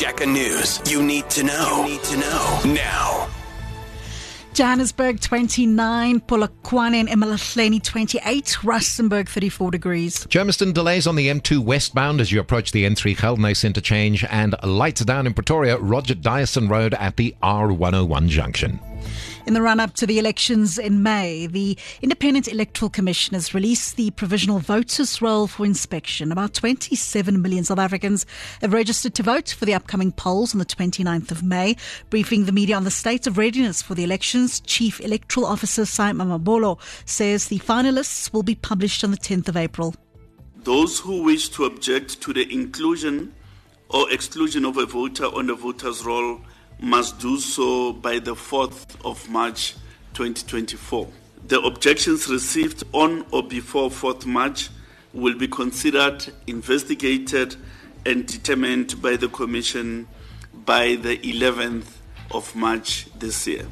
Check a news you need to know. You need to know now. Johannesburg 29, Polokwane and Emalahleni 28, Rustenburg 34 degrees. Germiston delays on the M2 westbound as you approach the N3 Geldenhuys interchange and lights down in Pretoria, Roger Dyason Road at the R101 junction. In the run up to the elections in May, the Independent Electoral Commission has released the provisional voters' roll for inspection. About 27 million South Africans have registered to vote for the upcoming polls on the 29th of May. Briefing the media on the state of readiness for the elections, Chief Electoral Officer Sy Mamabolo says the finalists will be published on the 10th of April. Those who wish to object to the inclusion or exclusion of a voter on the voters' roll must do so by the 4th of March 2024. The objections received on or before 4th March will be considered, investigated, and determined by the Commission by the 11th of March this year.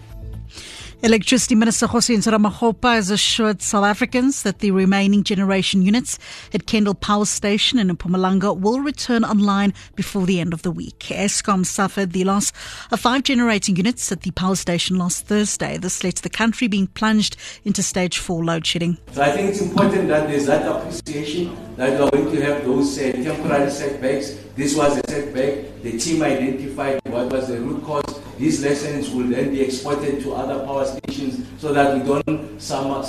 Electricity Minister Kgosientsho Ramokgopa has assured South Africans that the remaining generation units at Kendal Power Station in Mpumalanga will return online before the end of the week. Eskom suffered the loss of five generating units at the power station last Thursday. This led to the country being plunged into stage four load shedding. So I think it's important that there's that appreciation that we are going to have those uh, temporary setbacks. This was a setback. The team identified what was the root cause these lessons will then be exported to other power stations so that we don't suffer,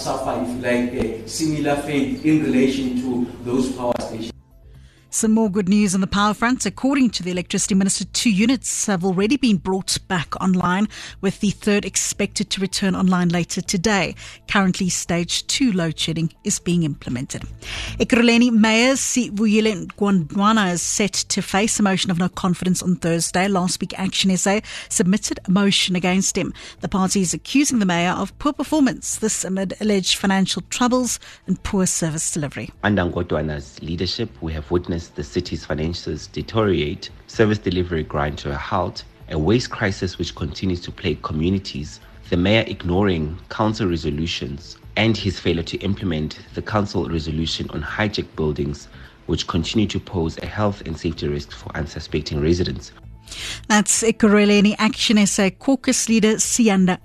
if like, a similar fate in relation to those power stations. Some more good news on the power front. According to the electricity minister, two units have already been brought back online, with the third expected to return online later today. Currently, stage two load shedding is being implemented. Ekurhuleni Mayor Sivuyile Ngodwana is set to face a motion of no confidence on Thursday. Last week, Action SA submitted a motion against him. The party is accusing the mayor of poor performance, this amid alleged financial troubles and poor service delivery. Under Ngodwana's leadership, we have witnessed the city's financials deteriorate, service delivery grind to a halt, a waste crisis which continues to plague communities, the mayor ignoring council resolutions, and his failure to implement the council resolution on hijacked buildings, which continue to pose a health and safety risk for unsuspecting residents. That's Ekurhuleni Action SA uh, caucus leader Siyanda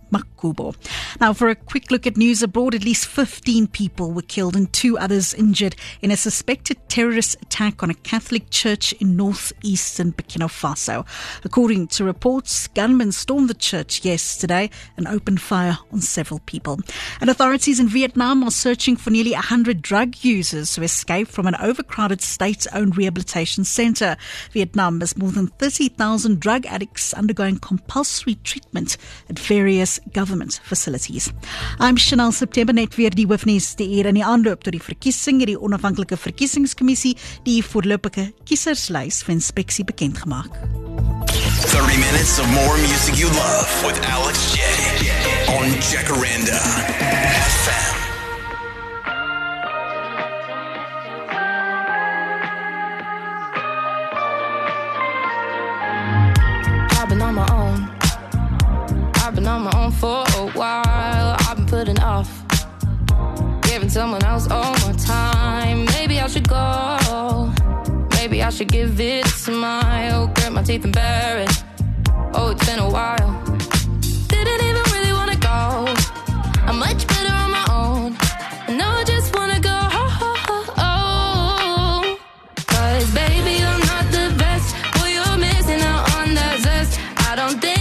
Makhubo. Now, for a quick look at news abroad, at least 15 people were killed and two others injured in a suspected terrorist attack on a Catholic church in northeastern Burkina Faso. According to reports, gunmen stormed the church yesterday and opened fire on several people. And authorities in Vietnam are searching for nearly 100 drug users who escaped from an overcrowded state owned rehabilitation center. Vietnam has more than 30,000 drug addicts undergoing compulsory treatment at various government facilities. I'm Chanel September net weer die hoofnuus te eer in die aanloop tot die verkiesing het die onafhanklike verkiesingskommissie die voorlopige kieserslys vir inspeksie bekend gemaak. 30 minutes of more music you love with Alex J on Jacaranda for a while. I've been putting off giving someone else all my time. Maybe I should go. Maybe I should give it a smile. Grit my teeth and bear it. Oh, it's been a while. Didn't even really wanna go. I'm much better on my own. And now I just wanna go. Cause baby, I'm not the best. Boy, you're missing out on that zest. I don't think.